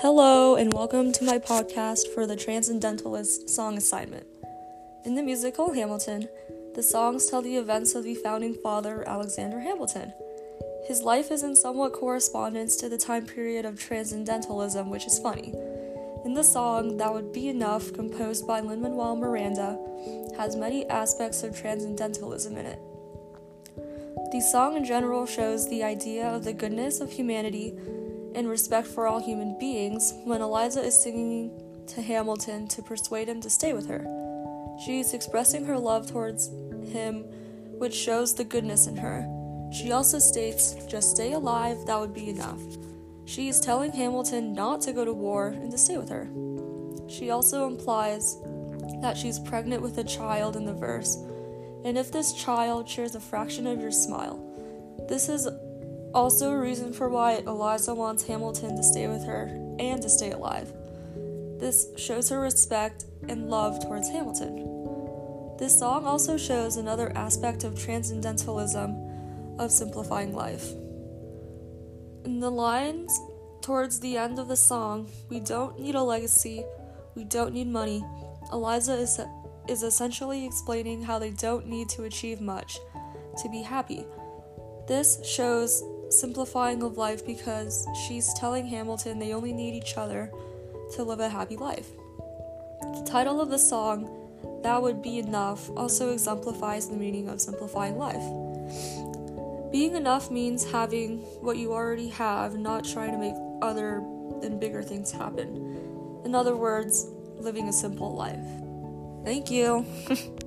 Hello, and welcome to my podcast for the Transcendentalist Song Assignment. In the musical Hamilton, the songs tell the events of the founding father, Alexander Hamilton. His life is in somewhat correspondence to the time period of Transcendentalism, which is funny. In the song, That Would Be Enough, composed by Lin Manuel Miranda, has many aspects of Transcendentalism in it. The song in general shows the idea of the goodness of humanity and respect for all human beings when Eliza is singing to Hamilton to persuade him to stay with her. She is expressing her love towards him, which shows the goodness in her. She also states, Just stay alive, that would be enough. She is telling Hamilton not to go to war and to stay with her. She also implies that she's pregnant with a child in the verse and if this child shares a fraction of your smile. This is also a reason for why Eliza wants Hamilton to stay with her and to stay alive. This shows her respect and love towards Hamilton. This song also shows another aspect of transcendentalism of simplifying life. In the lines towards the end of the song, we don't need a legacy, we don't need money. Eliza is is essentially explaining how they don't need to achieve much to be happy. This shows simplifying of life because she's telling Hamilton they only need each other to live a happy life. The title of the song, That Would Be Enough, also exemplifies the meaning of simplifying life. Being enough means having what you already have, not trying to make other and bigger things happen. In other words, living a simple life. Thank you.